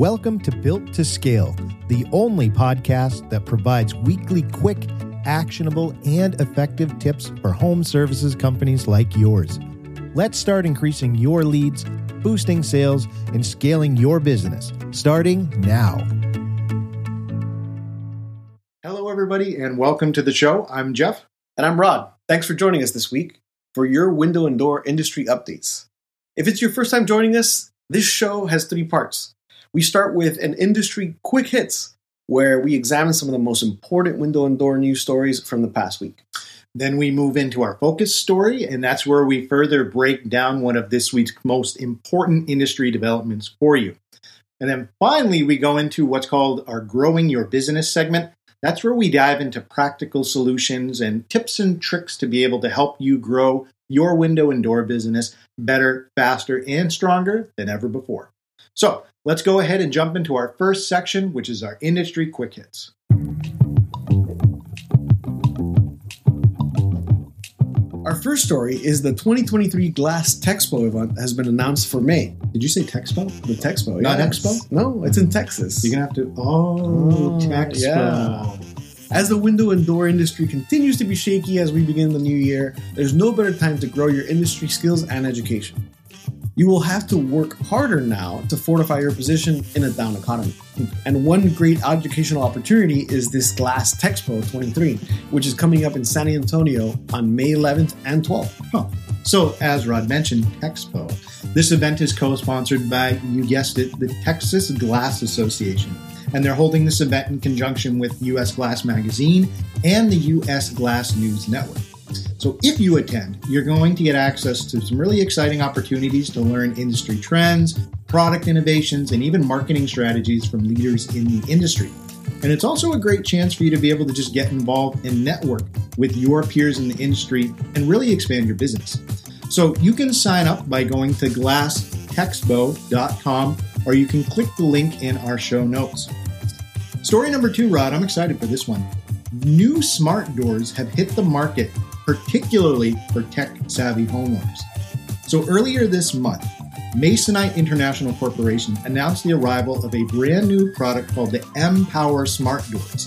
Welcome to Built to Scale, the only podcast that provides weekly, quick, actionable, and effective tips for home services companies like yours. Let's start increasing your leads, boosting sales, and scaling your business starting now. Hello, everybody, and welcome to the show. I'm Jeff. And I'm Rod. Thanks for joining us this week for your window and door industry updates. If it's your first time joining us, this show has three parts. We start with an industry quick hits, where we examine some of the most important window and door news stories from the past week. Then we move into our focus story, and that's where we further break down one of this week's most important industry developments for you. And then finally, we go into what's called our Growing Your Business segment. That's where we dive into practical solutions and tips and tricks to be able to help you grow your window and door business better, faster, and stronger than ever before. So let's go ahead and jump into our first section, which is our industry quick hits. Our first story is the 2023 Glass Texpo event has been announced for May. Did you say Texpo? The Texpo, Not. Expo? No, it's in Texas. You're gonna have to. Oh, Oh, Texpo. yeah. As the window and door industry continues to be shaky as we begin the new year, there's no better time to grow your industry skills and education. You will have to work harder now to fortify your position in a down economy. And one great educational opportunity is this Glass Texpo 23, which is coming up in San Antonio on May 11th and 12th. Huh. So, as Rod mentioned, Texpo. This event is co sponsored by, you guessed it, the Texas Glass Association. And they're holding this event in conjunction with US Glass Magazine and the US Glass News Network. So, if you attend, you're going to get access to some really exciting opportunities to learn industry trends, product innovations, and even marketing strategies from leaders in the industry. And it's also a great chance for you to be able to just get involved and network with your peers in the industry and really expand your business. So you can sign up by going to glasstexpo.com or you can click the link in our show notes. Story number two, Rod, I'm excited for this one. New smart doors have hit the market, particularly for tech savvy homeowners. So earlier this month, Masonite International Corporation announced the arrival of a brand new product called the M Power Smart Doors.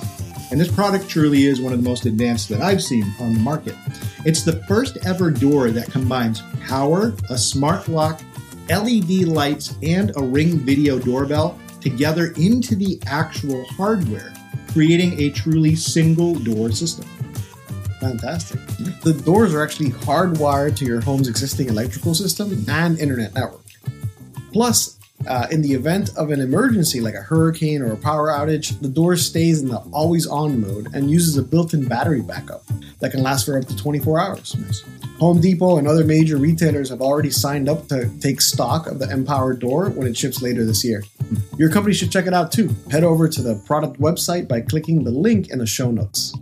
And this product truly is one of the most advanced that I've seen on the market. It's the first ever door that combines power, a smart lock, LED lights, and a ring video doorbell together into the actual hardware, creating a truly single door system. Fantastic. The doors are actually hardwired to your home's existing electrical system and internet network. Plus, uh, in the event of an emergency like a hurricane or a power outage, the door stays in the always on mode and uses a built in battery backup that can last for up to 24 hours. Home Depot and other major retailers have already signed up to take stock of the Empower door when it ships later this year. Your company should check it out too. Head over to the product website by clicking the link in the show notes.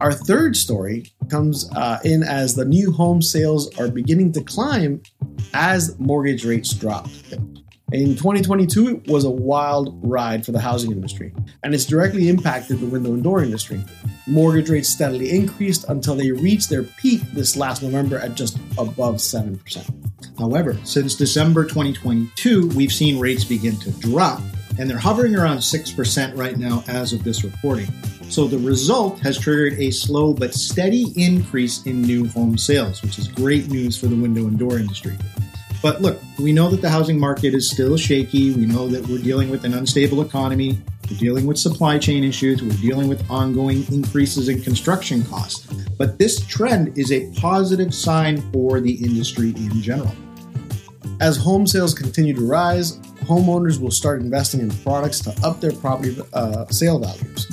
Our third story comes uh, in as the new home sales are beginning to climb as mortgage rates drop. In 2022, it was a wild ride for the housing industry, and it's directly impacted the window and door industry. Mortgage rates steadily increased until they reached their peak this last November at just above 7%. However, since December 2022, we've seen rates begin to drop, and they're hovering around 6% right now as of this recording. So the result has triggered a slow but steady increase in new home sales, which is great news for the window and door industry. But look, we know that the housing market is still shaky. We know that we're dealing with an unstable economy. We're dealing with supply chain issues. We're dealing with ongoing increases in construction costs. But this trend is a positive sign for the industry in general. As home sales continue to rise, homeowners will start investing in products to up their property uh, sale values.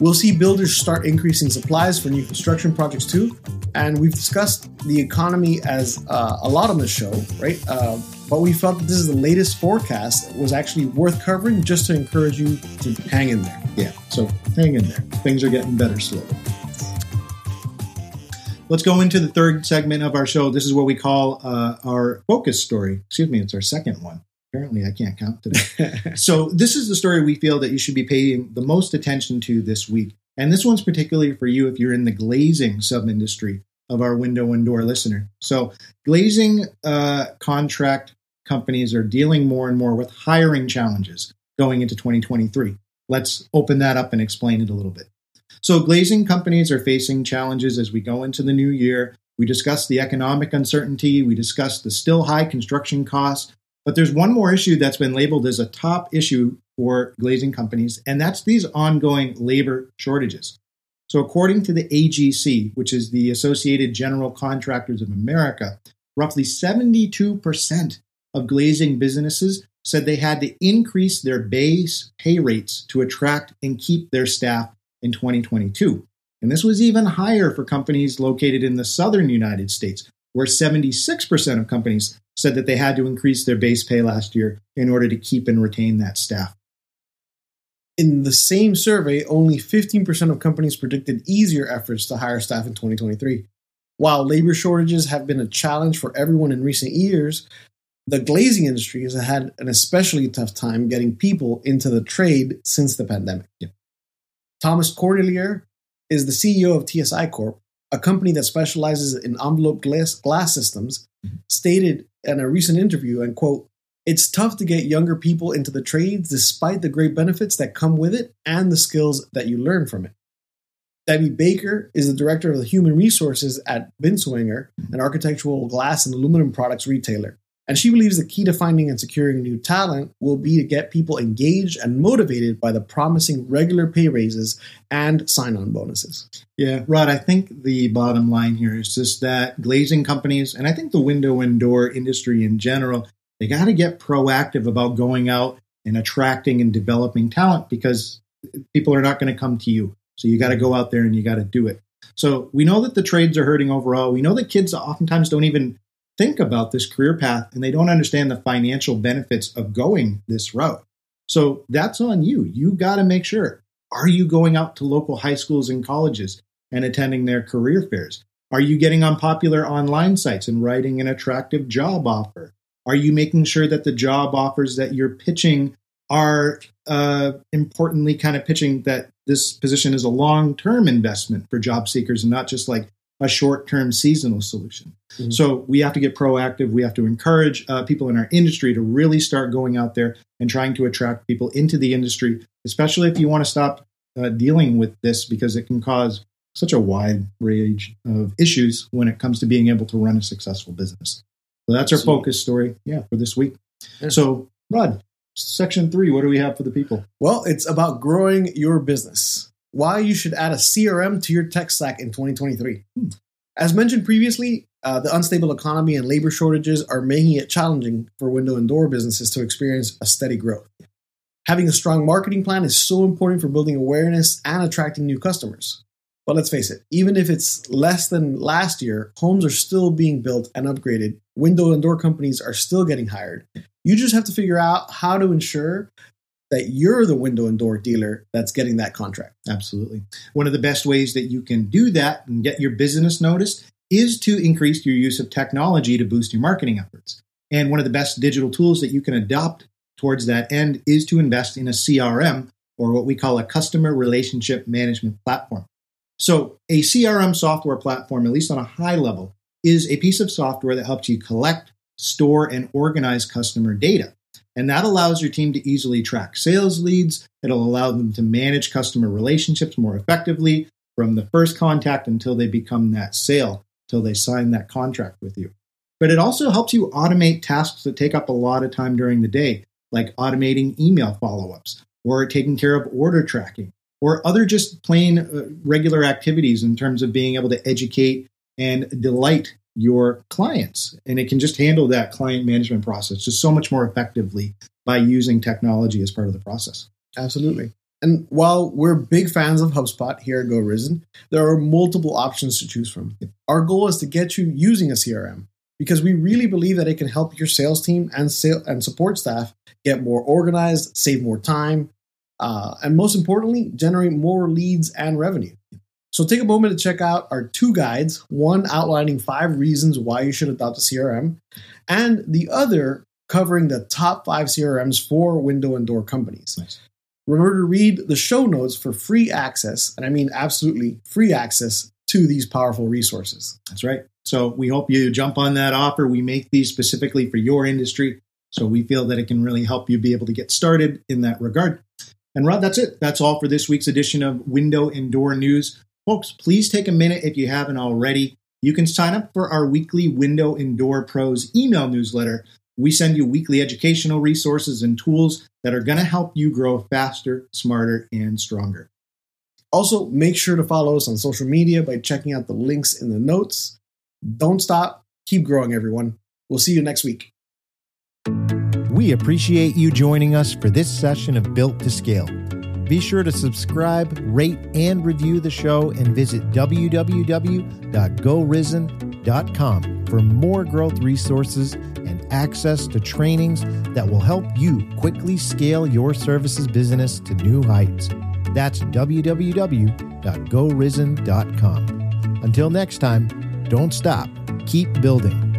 We'll see builders start increasing supplies for new construction projects too. And we've discussed the economy as uh, a lot on the show, right? Uh, but we felt that this is the latest forecast that was actually worth covering just to encourage you to hang in there. Yeah, so hang in there. Things are getting better slowly. Let's go into the third segment of our show. This is what we call uh, our focus story. Excuse me, it's our second one. Apparently, I can't count today. so, this is the story we feel that you should be paying the most attention to this week. And this one's particularly for you if you're in the glazing sub industry of our window and door listener. So, glazing uh, contract companies are dealing more and more with hiring challenges going into 2023. Let's open that up and explain it a little bit. So, glazing companies are facing challenges as we go into the new year. We discussed the economic uncertainty, we discussed the still high construction costs, but there's one more issue that's been labeled as a top issue for glazing companies, and that's these ongoing labor shortages. So, according to the AGC, which is the Associated General Contractors of America, roughly 72% of glazing businesses said they had to increase their base pay rates to attract and keep their staff in 2022. And this was even higher for companies located in the southern United States, where 76% of companies said that they had to increase their base pay last year in order to keep and retain that staff. In the same survey, only 15% of companies predicted easier efforts to hire staff in 2023. While labor shortages have been a challenge for everyone in recent years, the glazing industry has had an especially tough time getting people into the trade since the pandemic. Yeah. Thomas Cordelier is the CEO of TSI Corp, a company that specializes in envelope glass, glass systems, mm-hmm. stated in a recent interview, and quote, it's tough to get younger people into the trades despite the great benefits that come with it and the skills that you learn from it. Debbie Baker is the director of the human resources at Binswanger, an architectural glass and aluminum products retailer. And she believes the key to finding and securing new talent will be to get people engaged and motivated by the promising regular pay raises and sign on bonuses. Yeah, Rod, I think the bottom line here is just that glazing companies, and I think the window and door industry in general, they got to get proactive about going out and attracting and developing talent because people are not going to come to you. So you got to go out there and you got to do it. So we know that the trades are hurting overall. We know that kids oftentimes don't even think about this career path and they don't understand the financial benefits of going this route. So that's on you. You got to make sure are you going out to local high schools and colleges and attending their career fairs? Are you getting on popular online sites and writing an attractive job offer? Are you making sure that the job offers that you're pitching are uh, importantly kind of pitching that this position is a long term investment for job seekers and not just like a short term seasonal solution. Mm-hmm. So we have to get proactive. We have to encourage uh, people in our industry to really start going out there and trying to attract people into the industry, especially if you want to stop uh, dealing with this because it can cause such a wide range of issues when it comes to being able to run a successful business. So that's our focus story, yeah, for this week. Yeah. So, Rod, section three, what do we have for the people? Well, it's about growing your business why you should add a CRM to your tech stack in 2023. Hmm. As mentioned previously, uh, the unstable economy and labor shortages are making it challenging for window and door businesses to experience a steady growth. Having a strong marketing plan is so important for building awareness and attracting new customers. But let's face it, even if it's less than last year, homes are still being built and upgraded. Window and door companies are still getting hired. You just have to figure out how to ensure that you're the window and door dealer that's getting that contract. Absolutely. One of the best ways that you can do that and get your business noticed is to increase your use of technology to boost your marketing efforts. And one of the best digital tools that you can adopt towards that end is to invest in a CRM or what we call a customer relationship management platform. So, a CRM software platform, at least on a high level, is a piece of software that helps you collect, store, and organize customer data. And that allows your team to easily track sales leads. It'll allow them to manage customer relationships more effectively from the first contact until they become that sale, until they sign that contract with you. But it also helps you automate tasks that take up a lot of time during the day, like automating email follow ups or taking care of order tracking or other just plain uh, regular activities in terms of being able to educate and delight your clients. And it can just handle that client management process just so much more effectively by using technology as part of the process. Absolutely. And while we're big fans of HubSpot here at GoRizen, there are multiple options to choose from. Our goal is to get you using a CRM because we really believe that it can help your sales team and sale and support staff get more organized, save more time, uh, and most importantly, generate more leads and revenue. So take a moment to check out our two guides one outlining five reasons why you should adopt a CRM, and the other covering the top five CRMs for window and door companies. Nice. Remember to read the show notes for free access, and I mean absolutely free access to these powerful resources. That's right. So we hope you jump on that offer. We make these specifically for your industry. So we feel that it can really help you be able to get started in that regard. And Rod, that's it. That's all for this week's edition of Window and Door News. Folks, please take a minute if you haven't already. You can sign up for our weekly Window and Door Pros email newsletter. We send you weekly educational resources and tools that are going to help you grow faster, smarter, and stronger. Also, make sure to follow us on social media by checking out the links in the notes. Don't stop. Keep growing, everyone. We'll see you next week. We appreciate you joining us for this session of Built to Scale. Be sure to subscribe, rate, and review the show and visit www.gorizen.com for more growth resources and access to trainings that will help you quickly scale your services business to new heights. That's www.gorizen.com. Until next time, don't stop, keep building.